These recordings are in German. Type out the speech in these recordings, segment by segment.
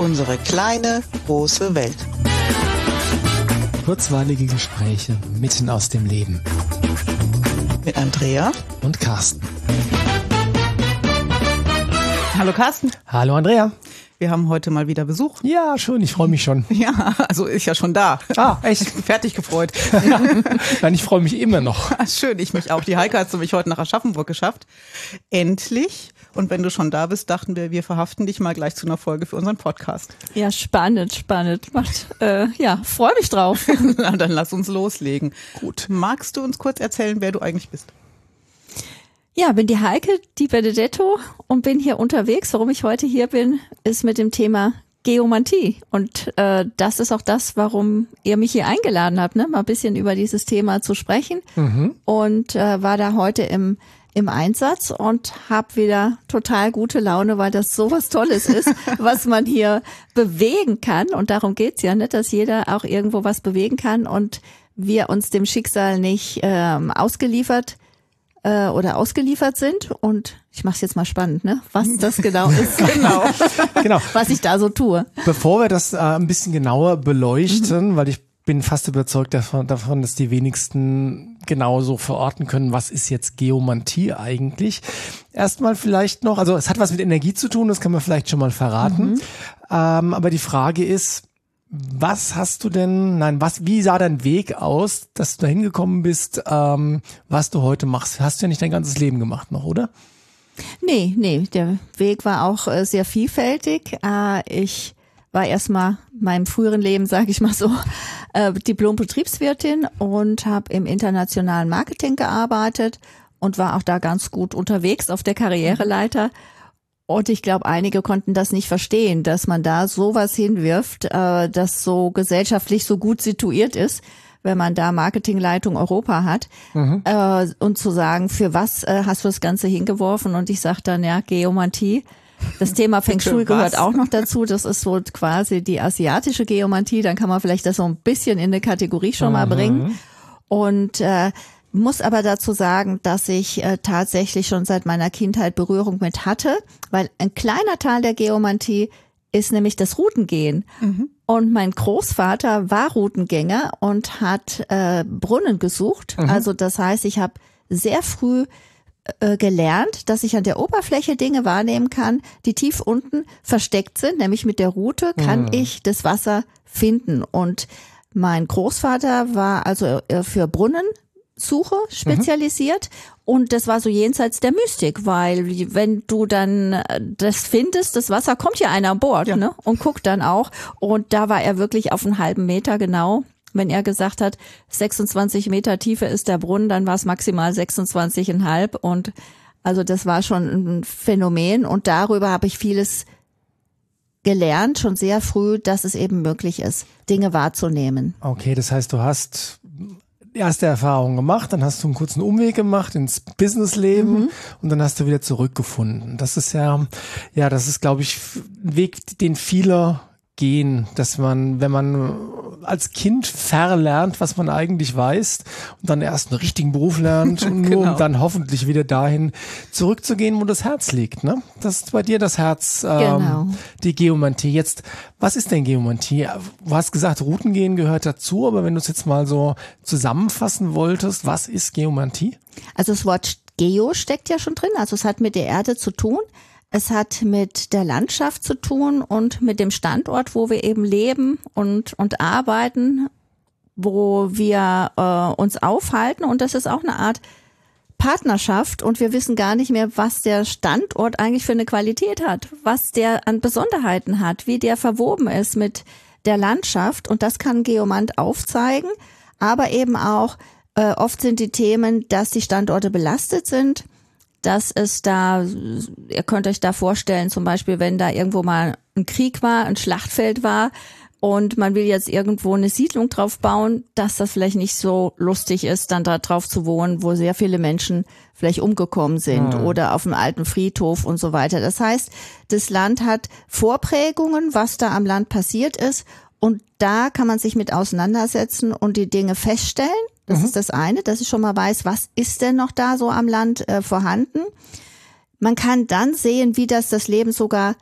Unsere kleine, große Welt. Kurzweilige Gespräche mitten aus dem Leben. Mit Andrea und Carsten. Hallo Carsten. Hallo Andrea. Wir haben heute mal wieder Besuch. Ja, schön, ich freue mich schon. Ja, also ist ja schon da. Ah, echt? Fertig gefreut. Nein, ich freue mich immer noch. Schön, ich mich auch. Die Heike hat es nämlich heute nach Aschaffenburg geschafft. Endlich. Und wenn du schon da bist, dachten wir, wir verhaften dich mal gleich zu einer Folge für unseren Podcast. Ja, spannend, spannend. Macht, äh, ja, freue mich drauf. Na, dann lass uns loslegen. Gut. Magst du uns kurz erzählen, wer du eigentlich bist? Ja, bin die Heike, die Benedetto und bin hier unterwegs. Warum ich heute hier bin, ist mit dem Thema Geomantie. Und äh, das ist auch das, warum ihr mich hier eingeladen habt, ne? mal ein bisschen über dieses Thema zu sprechen. Mhm. Und äh, war da heute im im Einsatz und habe wieder total gute Laune, weil das so was Tolles ist, was man hier bewegen kann. Und darum geht's ja, ne? dass jeder auch irgendwo was bewegen kann und wir uns dem Schicksal nicht ähm, ausgeliefert äh, oder ausgeliefert sind. Und ich mache es jetzt mal spannend, ne? was das genau ist. genau. genau. Was ich da so tue. Bevor wir das äh, ein bisschen genauer beleuchten, mhm. weil ich bin fast überzeugt davon, davon, dass die wenigsten genauso verorten können, was ist jetzt Geomantie eigentlich. Erstmal vielleicht noch, also es hat was mit Energie zu tun, das kann man vielleicht schon mal verraten. Mhm. Ähm, aber die Frage ist, was hast du denn, nein, was, wie sah dein Weg aus, dass du da hingekommen bist, ähm, was du heute machst? Hast du ja nicht dein ganzes Leben gemacht noch, oder? Nee, nee, der Weg war auch äh, sehr vielfältig. Äh, ich war erstmal meinem früheren Leben, sage ich mal so, äh, Diplom-Betriebswirtin und habe im internationalen Marketing gearbeitet und war auch da ganz gut unterwegs auf der Karriereleiter. Und ich glaube, einige konnten das nicht verstehen, dass man da sowas hinwirft, äh, das so gesellschaftlich so gut situiert ist, wenn man da Marketingleitung Europa hat. Mhm. Äh, und zu sagen, für was äh, hast du das Ganze hingeworfen? Und ich sage dann, ja, Geomantie. Das Thema Feng Shui gehört auch noch dazu. Das ist so quasi die asiatische Geomantie. Dann kann man vielleicht das so ein bisschen in eine Kategorie schon mal mhm. bringen. Und äh, muss aber dazu sagen, dass ich äh, tatsächlich schon seit meiner Kindheit Berührung mit hatte, weil ein kleiner Teil der Geomantie ist nämlich das Routengehen. Mhm. Und mein Großvater war Routengänger und hat äh, Brunnen gesucht. Mhm. Also das heißt, ich habe sehr früh äh, gelernt, dass ich an der Oberfläche Dinge wahrnehmen kann, die tief unten versteckt sind, nämlich mit der Route kann mhm. ich das Wasser finden. Und mein Großvater war also äh, für Brunnen Suche spezialisiert mhm. und das war so jenseits der Mystik, weil wenn du dann äh, das findest, das Wasser kommt ja einer an Bord ja. ne? und guckt dann auch und da war er wirklich auf einen halben Meter genau. Wenn er gesagt hat, 26 Meter Tiefe ist der Brunnen, dann war es maximal 26,5 und also das war schon ein Phänomen und darüber habe ich vieles gelernt, schon sehr früh, dass es eben möglich ist, Dinge wahrzunehmen. Okay, das heißt, du hast erste Erfahrung gemacht, dann hast du einen kurzen Umweg gemacht ins Businessleben mhm. und dann hast du wieder zurückgefunden. Das ist ja, ja, das ist, glaube ich, ein Weg, den viele gehen, dass man, wenn man als Kind verlernt, was man eigentlich weiß und dann erst einen richtigen Beruf lernt, und nur genau. um dann hoffentlich wieder dahin zurückzugehen, wo das Herz liegt. Ne? Das ist bei dir das Herz, ähm, genau. die Geomantie. Jetzt, was ist denn Geomantie? Du hast gesagt, Routengehen gehört dazu, aber wenn du es jetzt mal so zusammenfassen wolltest, was ist Geomantie? Also das Wort Geo steckt ja schon drin, also es hat mit der Erde zu tun. Es hat mit der Landschaft zu tun und mit dem Standort, wo wir eben leben und, und arbeiten, wo wir äh, uns aufhalten. Und das ist auch eine Art Partnerschaft und wir wissen gar nicht mehr, was der Standort eigentlich für eine Qualität hat, was der an Besonderheiten hat, wie der verwoben ist mit der Landschaft. Und das kann Geomant aufzeigen, aber eben auch, äh, oft sind die Themen, dass die Standorte belastet sind dass es da, ihr könnt euch da vorstellen, zum Beispiel, wenn da irgendwo mal ein Krieg war, ein Schlachtfeld war und man will jetzt irgendwo eine Siedlung drauf bauen, dass das vielleicht nicht so lustig ist, dann da drauf zu wohnen, wo sehr viele Menschen vielleicht umgekommen sind mhm. oder auf einem alten Friedhof und so weiter. Das heißt, das Land hat Vorprägungen, was da am Land passiert ist und da kann man sich mit auseinandersetzen und die Dinge feststellen das mhm. ist das eine, dass ich schon mal weiß, was ist denn noch da so am Land äh, vorhanden. Man kann dann sehen, wie das das Leben sogar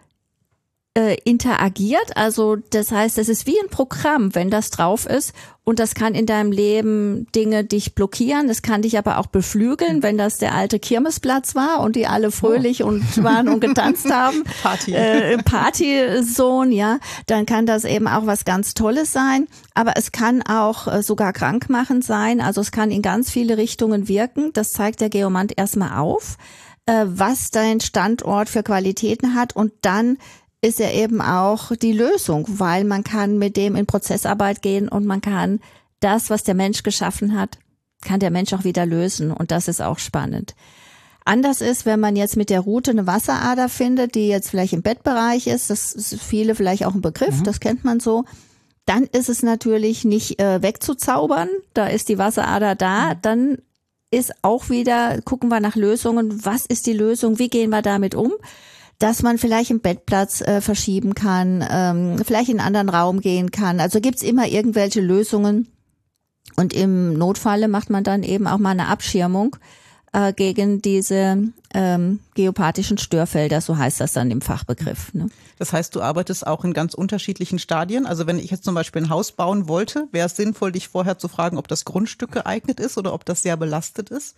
äh, interagiert. Also das heißt, es ist wie ein Programm, wenn das drauf ist. Und das kann in deinem Leben Dinge dich blockieren. Es kann dich aber auch beflügeln, wenn das der alte Kirmesplatz war und die alle fröhlich oh. und waren und getanzt haben. Party. Äh, Partysohn, ja. Dann kann das eben auch was ganz Tolles sein. Aber es kann auch äh, sogar krankmachend sein. Also es kann in ganz viele Richtungen wirken. Das zeigt der Geomant erstmal auf äh, was dein Standort für Qualitäten hat und dann ist er eben auch die Lösung, weil man kann mit dem in Prozessarbeit gehen und man kann das, was der Mensch geschaffen hat, kann der Mensch auch wieder lösen und das ist auch spannend. Anders ist, wenn man jetzt mit der Route eine Wasserader findet, die jetzt vielleicht im Bettbereich ist, das ist viele vielleicht auch ein Begriff, mhm. das kennt man so, dann ist es natürlich nicht äh, wegzuzaubern, da ist die Wasserader da, mhm. dann ist auch wieder, gucken wir nach Lösungen, was ist die Lösung, wie gehen wir damit um? Dass man vielleicht einen Bettplatz äh, verschieben kann, ähm, vielleicht in einen anderen Raum gehen kann. Also gibt's immer irgendwelche Lösungen. Und im Notfalle macht man dann eben auch mal eine Abschirmung äh, gegen diese ähm, geopathischen Störfelder, so heißt das dann im Fachbegriff. Ne? Das heißt, du arbeitest auch in ganz unterschiedlichen Stadien. Also wenn ich jetzt zum Beispiel ein Haus bauen wollte, wäre es sinnvoll, dich vorher zu fragen, ob das Grundstück geeignet ist oder ob das sehr belastet ist.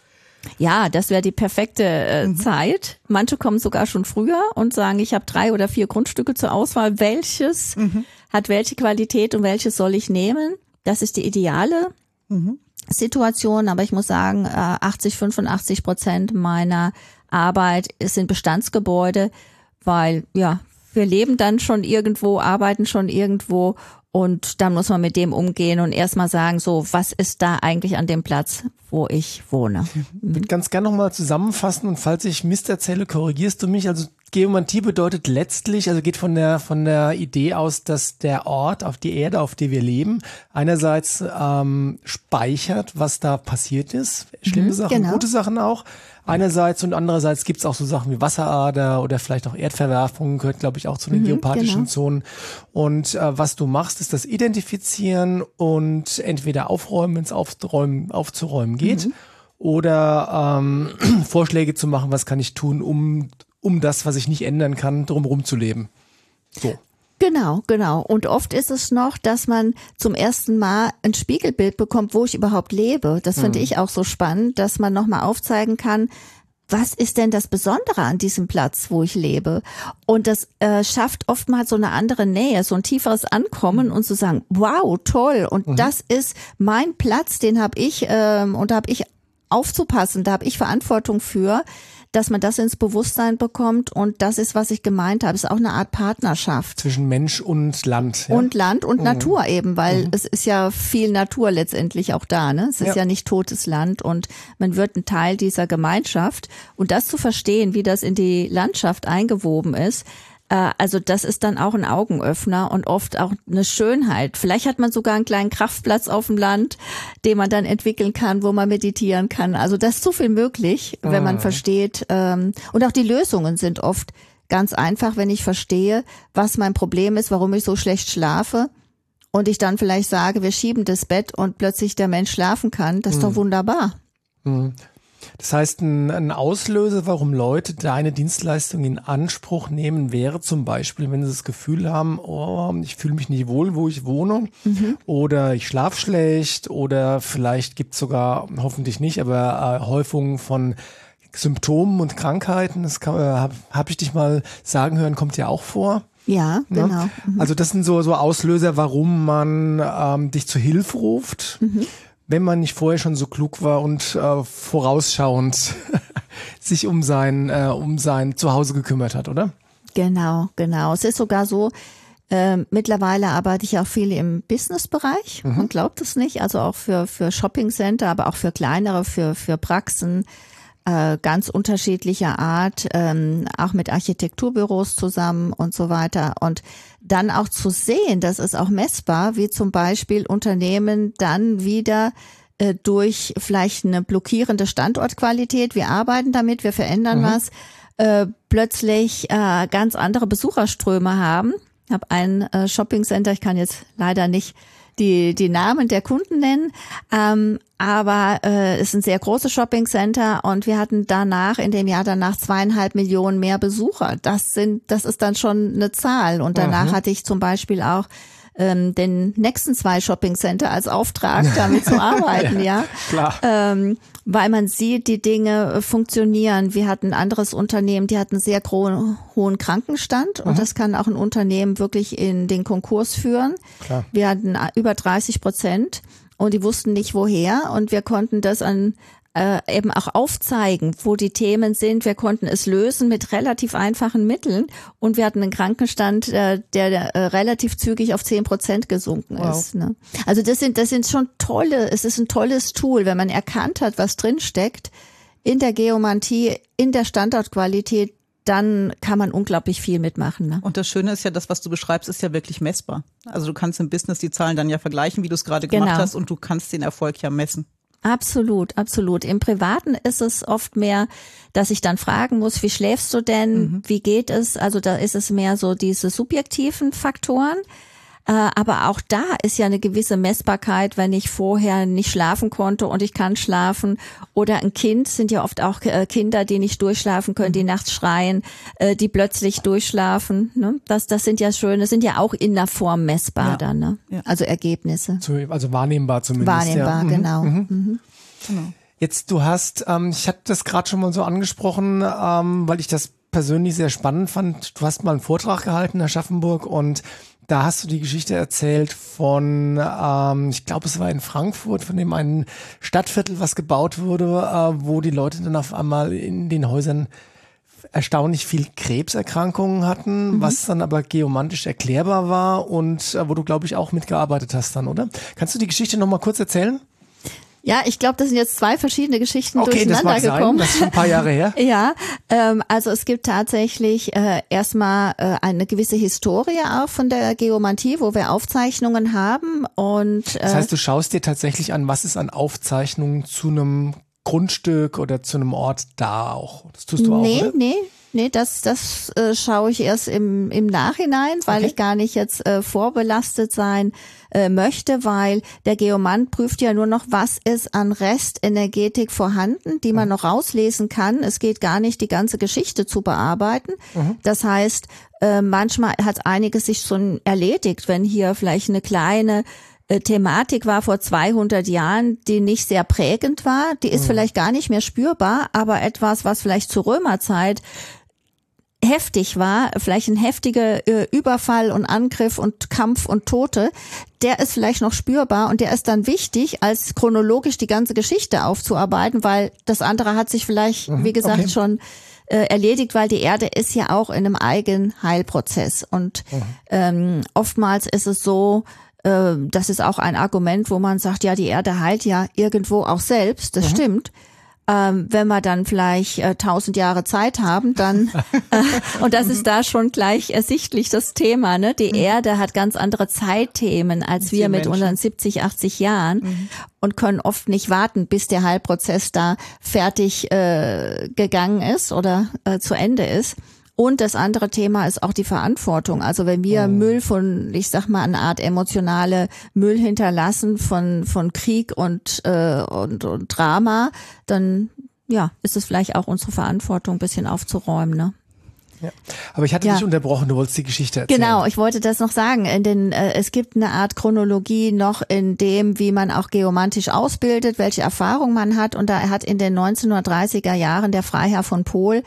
Ja, das wäre die perfekte äh, mhm. Zeit. Manche kommen sogar schon früher und sagen, ich habe drei oder vier Grundstücke zur Auswahl. Welches mhm. hat welche Qualität und welches soll ich nehmen? Das ist die ideale mhm. Situation. Aber ich muss sagen, 80, äh, 85 Prozent meiner Arbeit sind Bestandsgebäude, weil ja, wir leben dann schon irgendwo, arbeiten schon irgendwo und dann muss man mit dem umgehen und erstmal sagen, so, was ist da eigentlich an dem Platz, wo ich wohne? Ich würde ganz gerne nochmal zusammenfassen und falls ich Mist erzähle, korrigierst du mich. Also Geomantie bedeutet letztlich, also geht von der, von der Idee aus, dass der Ort auf die Erde, auf der wir leben, einerseits ähm, speichert, was da passiert ist. Schlimme mhm, Sachen, genau. gute Sachen auch einerseits und andererseits gibt es auch so Sachen wie Wasserader oder vielleicht auch Erdverwerfungen, gehört glaube ich auch zu den mhm, geopathischen genau. Zonen. Und äh, was du machst, ist das Identifizieren und entweder aufräumen, wenn es aufzuräumen, aufzuräumen geht. Mhm. Oder ähm, Vorschläge zu machen, was kann ich tun, um, um das, was ich nicht ändern kann, drumherum zu leben. So. Genau, genau. Und oft ist es noch, dass man zum ersten Mal ein Spiegelbild bekommt, wo ich überhaupt lebe. Das finde mhm. ich auch so spannend, dass man nochmal aufzeigen kann, was ist denn das Besondere an diesem Platz, wo ich lebe? Und das äh, schafft oftmals so eine andere Nähe, so ein tieferes Ankommen mhm. und zu sagen, wow, toll. Und mhm. das ist mein Platz, den habe ich ähm, und da habe ich aufzupassen, da habe ich Verantwortung für dass man das ins Bewusstsein bekommt. Und das ist, was ich gemeint habe, ist auch eine Art Partnerschaft. Zwischen Mensch und Land. Ja? Und Land und mhm. Natur eben, weil mhm. es ist ja viel Natur letztendlich auch da. Ne? Es ist ja. ja nicht totes Land und man wird ein Teil dieser Gemeinschaft. Und das zu verstehen, wie das in die Landschaft eingewoben ist, also das ist dann auch ein Augenöffner und oft auch eine Schönheit. Vielleicht hat man sogar einen kleinen Kraftplatz auf dem Land, den man dann entwickeln kann, wo man meditieren kann. Also das ist so viel möglich, wenn man ah. versteht. Ähm, und auch die Lösungen sind oft ganz einfach, wenn ich verstehe, was mein Problem ist, warum ich so schlecht schlafe. Und ich dann vielleicht sage, wir schieben das Bett und plötzlich der Mensch schlafen kann. Das ist doch wunderbar. Das heißt, ein, ein, Auslöser, warum Leute deine Dienstleistung in Anspruch nehmen, wäre zum Beispiel, wenn sie das Gefühl haben, oh, ich fühle mich nicht wohl, wo ich wohne, mhm. oder ich schlafe schlecht, oder vielleicht gibt es sogar, hoffentlich nicht, aber äh, Häufungen von Symptomen und Krankheiten. Das äh, habe hab ich dich mal sagen hören, kommt ja auch vor. Ja, ne? genau. Mhm. Also das sind so, so Auslöser, warum man ähm, dich zur Hilfe ruft. Mhm wenn man nicht vorher schon so klug war und äh, vorausschauend sich um sein, äh, um sein Zuhause gekümmert hat, oder? Genau, genau. Es ist sogar so, äh, mittlerweile arbeite ich auch viel im Businessbereich. Mhm. Man glaubt es nicht. Also auch für, für Shoppingcenter, aber auch für kleinere, für, für Praxen äh, ganz unterschiedlicher Art, ähm, auch mit Architekturbüros zusammen und so weiter. Und dann auch zu sehen, das ist auch messbar, wie zum Beispiel Unternehmen dann wieder äh, durch vielleicht eine blockierende Standortqualität, wir arbeiten damit, wir verändern mhm. was, äh, plötzlich äh, ganz andere Besucherströme haben. Ich habe ein äh, Shoppingcenter, ich kann jetzt leider nicht die, die Namen der Kunden nennen. Ähm, aber äh, es ist ein sehr großes Shopping Center und wir hatten danach in dem Jahr danach zweieinhalb Millionen mehr Besucher. Das sind, das ist dann schon eine Zahl. Und danach mhm. hatte ich zum Beispiel auch ähm, den nächsten zwei Shopping Center als Auftrag, damit zu arbeiten, ja. ja. Klar. Ähm, weil man sieht, die Dinge äh, funktionieren. Wir hatten ein anderes Unternehmen, die hatten sehr hohen Krankenstand und mhm. das kann auch ein Unternehmen wirklich in den Konkurs führen. Klar. Wir hatten äh, über 30 Prozent und die wussten nicht woher und wir konnten das an äh, eben auch aufzeigen, wo die Themen sind. Wir konnten es lösen mit relativ einfachen Mitteln und wir hatten einen Krankenstand, äh, der äh, relativ zügig auf zehn Prozent gesunken wow. ist. Ne? Also das sind, das sind schon tolle, es ist ein tolles Tool, wenn man erkannt hat, was drin steckt in der Geomantie, in der Standortqualität, dann kann man unglaublich viel mitmachen. Ne? Und das Schöne ist ja, das, was du beschreibst, ist ja wirklich messbar. Also du kannst im Business die Zahlen dann ja vergleichen, wie du es gerade gemacht genau. hast, und du kannst den Erfolg ja messen. Absolut, absolut. Im Privaten ist es oft mehr, dass ich dann fragen muss, wie schläfst du denn? Mhm. Wie geht es? Also da ist es mehr so diese subjektiven Faktoren. Äh, aber auch da ist ja eine gewisse Messbarkeit, wenn ich vorher nicht schlafen konnte und ich kann schlafen. Oder ein Kind sind ja oft auch äh, Kinder, die nicht durchschlafen können, die nachts schreien, äh, die plötzlich durchschlafen. Ne? Das, das sind ja schöne, sind ja auch in der Form messbar ja. dann. Ne? Ja. Also Ergebnisse. Also wahrnehmbar zumindest. Wahrnehmbar, ja. genau. Mhm. Mhm. genau. Jetzt, du hast, ähm, ich hatte das gerade schon mal so angesprochen, ähm, weil ich das persönlich sehr spannend fand. Du hast mal einen Vortrag gehalten, Herr Schaffenburg, und da hast du die Geschichte erzählt von, ähm, ich glaube, es war in Frankfurt, von dem einen Stadtviertel, was gebaut wurde, äh, wo die Leute dann auf einmal in den Häusern erstaunlich viel Krebserkrankungen hatten, mhm. was dann aber geomantisch erklärbar war und äh, wo du, glaube ich, auch mitgearbeitet hast dann, oder? Kannst du die Geschichte nochmal kurz erzählen? Ja, ich glaube, das sind jetzt zwei verschiedene Geschichten okay, durcheinander das mag gekommen. Sein. Das ist schon ein paar Jahre her. ja, ähm, also es gibt tatsächlich äh, erstmal äh, eine gewisse Historie auch von der Geomantie, wo wir Aufzeichnungen haben und äh, Das heißt, du schaust dir tatsächlich an, was ist an Aufzeichnungen zu einem Grundstück oder zu einem Ort da auch. Das tust du nee, auch, oder? Nee, Nee, das, das äh, schaue ich erst im, im Nachhinein, weil okay. ich gar nicht jetzt äh, vorbelastet sein äh, möchte, weil der Geomant prüft ja nur noch, was ist an Restenergetik vorhanden, die man mhm. noch rauslesen kann. Es geht gar nicht, die ganze Geschichte zu bearbeiten. Mhm. Das heißt, äh, manchmal hat einiges sich schon erledigt, wenn hier vielleicht eine kleine äh, Thematik war vor 200 Jahren, die nicht sehr prägend war. Die ist mhm. vielleicht gar nicht mehr spürbar, aber etwas, was vielleicht zur Römerzeit heftig war, vielleicht ein heftiger äh, Überfall und Angriff und Kampf und Tote, der ist vielleicht noch spürbar und der ist dann wichtig, als chronologisch die ganze Geschichte aufzuarbeiten, weil das andere hat sich vielleicht, mhm, wie gesagt, okay. schon äh, erledigt, weil die Erde ist ja auch in einem eigenen Heilprozess. Und mhm. ähm, oftmals ist es so, äh, das ist auch ein Argument, wo man sagt, ja, die Erde heilt ja irgendwo auch selbst, das mhm. stimmt ähm, wenn wir dann vielleicht äh, tausend äh, Jahre Zeit haben, dann äh, und das ist da schon gleich ersichtlich das Thema. Ne? Die mhm. Erde hat ganz andere Zeitthemen als wir mit Menschen. unseren 70, 80 Jahren mhm. und können oft nicht warten, bis der Heilprozess da fertig äh, gegangen ist oder äh, zu Ende ist. Und das andere Thema ist auch die Verantwortung. Also wenn wir oh. Müll von, ich sag mal, eine Art emotionale Müll hinterlassen von, von Krieg und, äh, und, und Drama, dann ja, ist es vielleicht auch unsere Verantwortung, ein bisschen aufzuräumen. Ne? Ja. Aber ich hatte ja. dich unterbrochen, du wolltest die Geschichte erzählen. Genau, ich wollte das noch sagen. In den, äh, es gibt eine Art Chronologie noch in dem, wie man auch geomantisch ausbildet, welche Erfahrung man hat. Und da hat in den 1930er Jahren der Freiherr von Pohl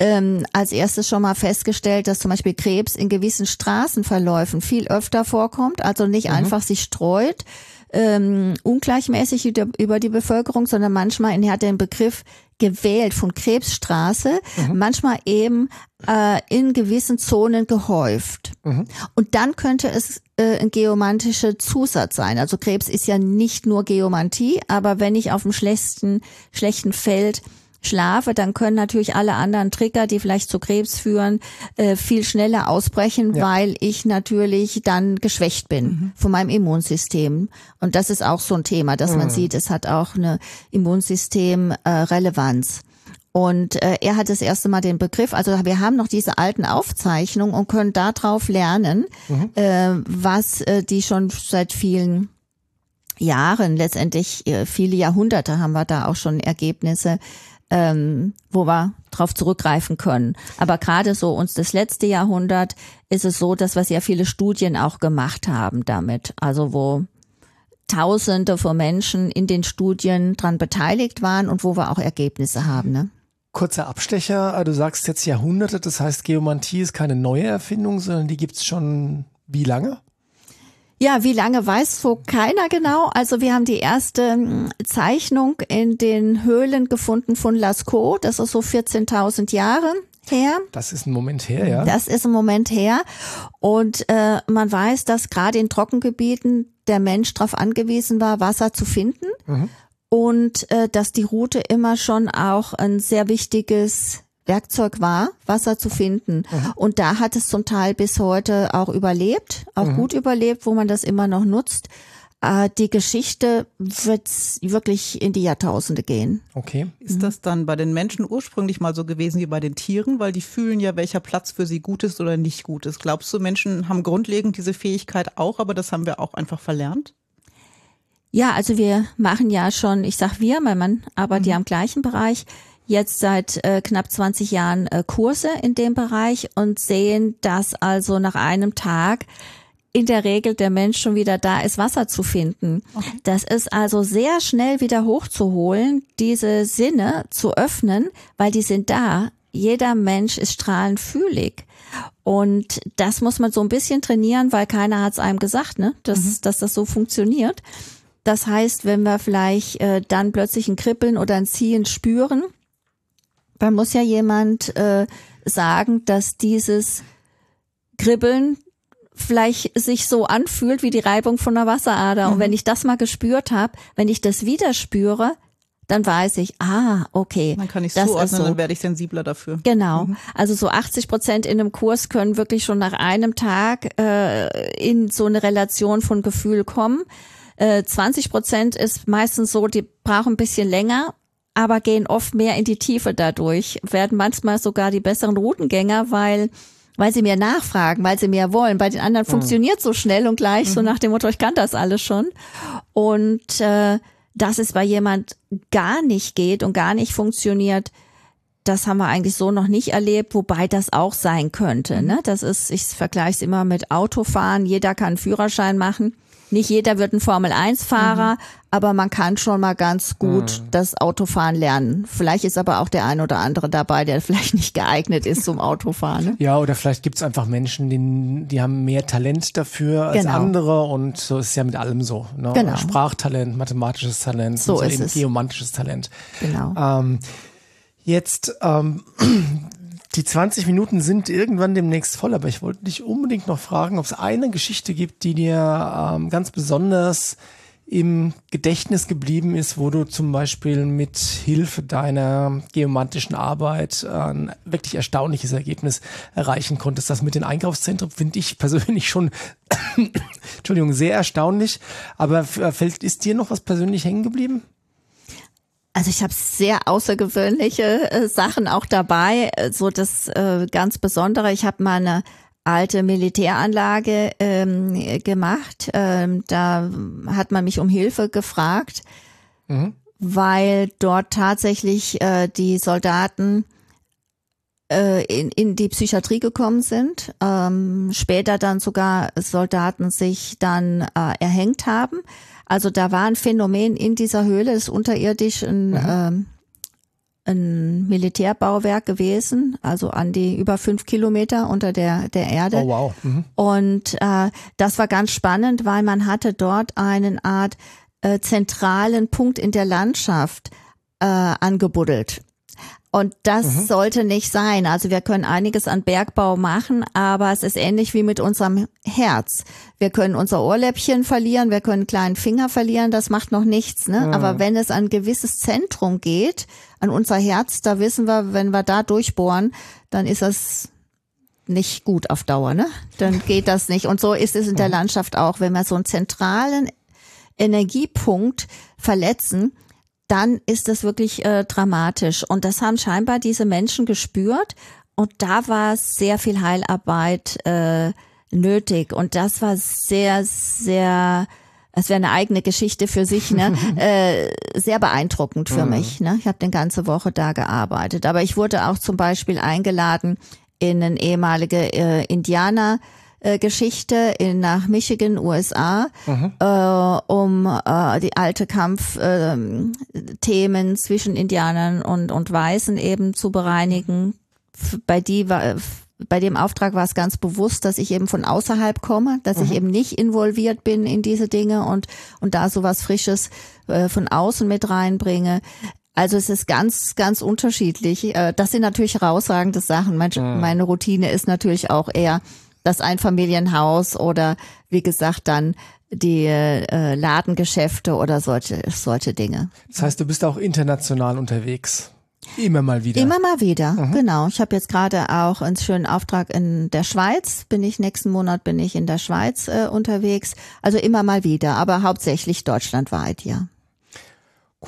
ähm, als erstes schon mal festgestellt, dass zum Beispiel Krebs in gewissen Straßenverläufen viel öfter vorkommt, also nicht mhm. einfach sich streut, ähm, ungleichmäßig über die Bevölkerung, sondern manchmal, er hat den Begriff gewählt von Krebsstraße, mhm. manchmal eben äh, in gewissen Zonen gehäuft. Mhm. Und dann könnte es äh, ein geomantischer Zusatz sein. Also Krebs ist ja nicht nur Geomantie, aber wenn ich auf dem schlechten, schlechten Feld schlafe, dann können natürlich alle anderen Trigger, die vielleicht zu Krebs führen, äh, viel schneller ausbrechen, ja. weil ich natürlich dann geschwächt bin mhm. von meinem Immunsystem. Und das ist auch so ein Thema, dass mhm. man sieht, es hat auch eine Immunsystemrelevanz. Äh, Und äh, er hat das erste Mal den Begriff, also wir haben noch diese alten Aufzeichnungen und können darauf lernen, mhm. äh, was äh, die schon seit vielen Jahren, letztendlich äh, viele Jahrhunderte haben wir da auch schon Ergebnisse, ähm, wo wir drauf zurückgreifen können. Aber gerade so uns das letzte Jahrhundert ist es so, dass wir sehr viele Studien auch gemacht haben damit. Also wo Tausende von Menschen in den Studien dran beteiligt waren und wo wir auch Ergebnisse haben. Ne? Kurzer Abstecher, äh, du sagst jetzt Jahrhunderte, das heißt Geomantie ist keine neue Erfindung, sondern die gibt's schon wie lange? Ja, wie lange weiß so keiner genau. Also wir haben die erste hm, Zeichnung in den Höhlen gefunden von Lascaux. Das ist so 14.000 Jahre her. Das ist ein Moment her, ja. Das ist ein Moment her. Und äh, man weiß, dass gerade in Trockengebieten der Mensch darauf angewiesen war, Wasser zu finden. Mhm. Und äh, dass die Route immer schon auch ein sehr wichtiges Werkzeug war, Wasser zu finden. Mhm. Und da hat es zum Teil bis heute auch überlebt, auch mhm. gut überlebt, wo man das immer noch nutzt. Äh, die Geschichte wird wirklich in die Jahrtausende gehen. Okay. Ist das dann bei den Menschen ursprünglich mal so gewesen wie bei den Tieren? Weil die fühlen ja, welcher Platz für sie gut ist oder nicht gut ist. Glaubst du, Menschen haben grundlegend diese Fähigkeit auch, aber das haben wir auch einfach verlernt? Ja, also wir machen ja schon, ich sag wir, mein Mann arbeitet mhm. ja im gleichen Bereich, jetzt seit äh, knapp 20 Jahren äh, Kurse in dem Bereich und sehen, dass also nach einem Tag in der Regel der Mensch schon wieder da ist, Wasser zu finden. Okay. Das ist also sehr schnell wieder hochzuholen, diese Sinne zu öffnen, weil die sind da. Jeder Mensch ist strahlend fühlig. Und das muss man so ein bisschen trainieren, weil keiner hat es einem gesagt, ne, dass, mhm. dass das so funktioniert. Das heißt, wenn wir vielleicht äh, dann plötzlich ein Kribbeln oder ein Ziehen spüren, da muss ja jemand äh, sagen, dass dieses Kribbeln vielleicht sich so anfühlt wie die Reibung von einer Wasserader. Mhm. Und wenn ich das mal gespürt habe, wenn ich das wieder spüre, dann weiß ich, ah, okay. Dann kann ich es zuordnen, so. dann werde ich sensibler dafür. Genau. Mhm. Also so 80 Prozent in einem Kurs können wirklich schon nach einem Tag äh, in so eine Relation von Gefühl kommen. Äh, 20 Prozent ist meistens so, die brauchen ein bisschen länger, aber gehen oft mehr in die Tiefe dadurch, werden manchmal sogar die besseren Routengänger, weil weil sie mir nachfragen, weil sie mehr wollen. Bei den anderen mhm. funktioniert so schnell und gleich, mhm. so nach dem Motto, ich kann das alles schon. Und äh, dass es bei jemand gar nicht geht und gar nicht funktioniert, das haben wir eigentlich so noch nicht erlebt, wobei das auch sein könnte. Ne? Das ist, ich vergleiche es immer mit Autofahren. Jeder kann einen Führerschein machen. Nicht jeder wird ein Formel-1-Fahrer, mhm. aber man kann schon mal ganz gut mhm. das Autofahren lernen. Vielleicht ist aber auch der ein oder andere dabei, der vielleicht nicht geeignet ist zum Autofahren. Ne? Ja, oder vielleicht gibt es einfach Menschen, die, die haben mehr Talent dafür als genau. andere und so ist es ja mit allem so. Ne? Genau. Sprachtalent, mathematisches Talent, so ist eben es. geomantisches Talent. Genau. Ähm, jetzt ähm, die 20 Minuten sind irgendwann demnächst voll, aber ich wollte dich unbedingt noch fragen, ob es eine Geschichte gibt, die dir ähm, ganz besonders im Gedächtnis geblieben ist, wo du zum Beispiel mit Hilfe deiner geomantischen Arbeit ein wirklich erstaunliches Ergebnis erreichen konntest. Das mit den Einkaufszentren finde ich persönlich schon, Entschuldigung, sehr erstaunlich. Aber fällt, ist dir noch was persönlich hängen geblieben? Also ich habe sehr außergewöhnliche äh, Sachen auch dabei. Äh, so das äh, ganz Besondere. Ich habe mal eine alte Militäranlage ähm, gemacht. Ähm, da hat man mich um Hilfe gefragt, mhm. weil dort tatsächlich äh, die Soldaten in, in die Psychiatrie gekommen sind, ähm, später dann sogar Soldaten sich dann äh, erhängt haben. Also da war ein Phänomen in dieser Höhle, ist unterirdisch ein, mhm. ähm, ein Militärbauwerk gewesen, also an die über fünf Kilometer unter der, der Erde. Oh wow. Mhm. Und äh, das war ganz spannend, weil man hatte dort einen Art äh, zentralen Punkt in der Landschaft äh, angebuddelt. Und das mhm. sollte nicht sein. Also wir können einiges an Bergbau machen, aber es ist ähnlich wie mit unserem Herz. Wir können unser Ohrläppchen verlieren, wir können einen kleinen Finger verlieren, das macht noch nichts. Ne? Mhm. Aber wenn es an ein gewisses Zentrum geht, an unser Herz, da wissen wir, wenn wir da durchbohren, dann ist das nicht gut auf Dauer. Ne? Dann geht das nicht. Und so ist es in der mhm. Landschaft auch. Wenn wir so einen zentralen Energiepunkt verletzen, dann ist das wirklich äh, dramatisch. Und das haben scheinbar diese Menschen gespürt. Und da war sehr viel Heilarbeit äh, nötig. Und das war sehr, sehr, es wäre eine eigene Geschichte für sich, ne? äh, sehr beeindruckend für mhm. mich. Ne? Ich habe eine ganze Woche da gearbeitet. Aber ich wurde auch zum Beispiel eingeladen in eine ehemalige äh, Indianer. Äh, Geschichte in, nach Michigan, USA, mhm. äh, um äh, die alte Kampfthemen äh, zwischen Indianern und, und Weißen eben zu bereinigen. Bei die war bei dem Auftrag war es ganz bewusst, dass ich eben von außerhalb komme, dass mhm. ich eben nicht involviert bin in diese Dinge und, und da so was Frisches äh, von außen mit reinbringe. Also es ist ganz, ganz unterschiedlich. Äh, das sind natürlich herausragende Sachen. Mhm. meine Routine ist natürlich auch eher das Einfamilienhaus oder wie gesagt dann die äh, Ladengeschäfte oder solche, solche Dinge. Das heißt, du bist auch international unterwegs. Immer mal wieder. Immer mal wieder, mhm. genau. Ich habe jetzt gerade auch einen schönen Auftrag in der Schweiz. Bin ich nächsten Monat bin ich in der Schweiz äh, unterwegs. Also immer mal wieder, aber hauptsächlich deutschlandweit, ja.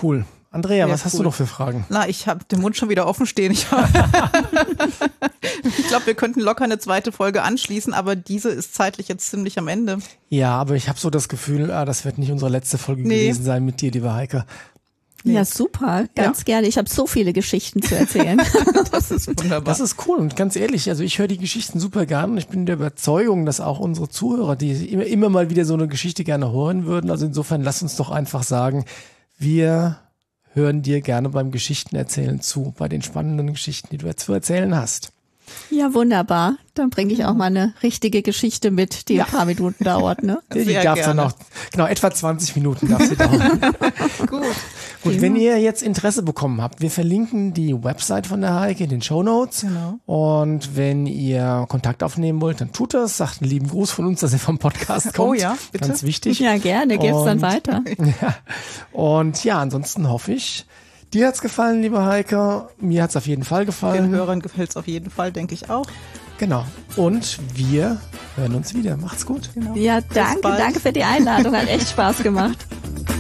Cool. Andrea, ja, was hast du noch für Fragen? Na, ich habe den Mund schon wieder offen stehen. Ich, ich glaube, wir könnten locker eine zweite Folge anschließen, aber diese ist zeitlich jetzt ziemlich am Ende. Ja, aber ich habe so das Gefühl, ah, das wird nicht unsere letzte Folge nee. gewesen sein mit dir, liebe Heike. Nee. Ja, super, ganz ja. gerne. Ich habe so viele Geschichten zu erzählen. das ist wunderbar. Das ist cool und ganz ehrlich, also ich höre die Geschichten super gern und ich bin der Überzeugung, dass auch unsere Zuhörer, die immer, immer mal wieder so eine Geschichte gerne hören würden. Also insofern lass uns doch einfach sagen, wir hören dir gerne beim Geschichtenerzählen zu, bei den spannenden Geschichten, die du jetzt zu erzählen hast. Ja, wunderbar. Dann bringe ich auch mal eine richtige Geschichte mit, die ja. ein paar Minuten dauert. Ne? Die darf dann auch, genau, etwa 20 Minuten darf sie dauern. Gut. Gut, wenn ihr jetzt Interesse bekommen habt, wir verlinken die Website von der Heike in den Show Notes. Genau. Und wenn ihr Kontakt aufnehmen wollt, dann tut das. Sagt einen lieben Gruß von uns, dass ihr vom Podcast oh kommt. Oh ja, bitte. Ganz wichtig. Ja, gerne. Geht's dann weiter. Ja. Und ja, ansonsten hoffe ich, Dir hat's gefallen, liebe Heike. Mir hat's auf jeden Fall gefallen. Den Hörern gefällt's auf jeden Fall, denke ich auch. Genau. Und wir hören uns wieder. Macht's gut. Genau. Ja, danke, danke für die Einladung. Hat echt Spaß gemacht.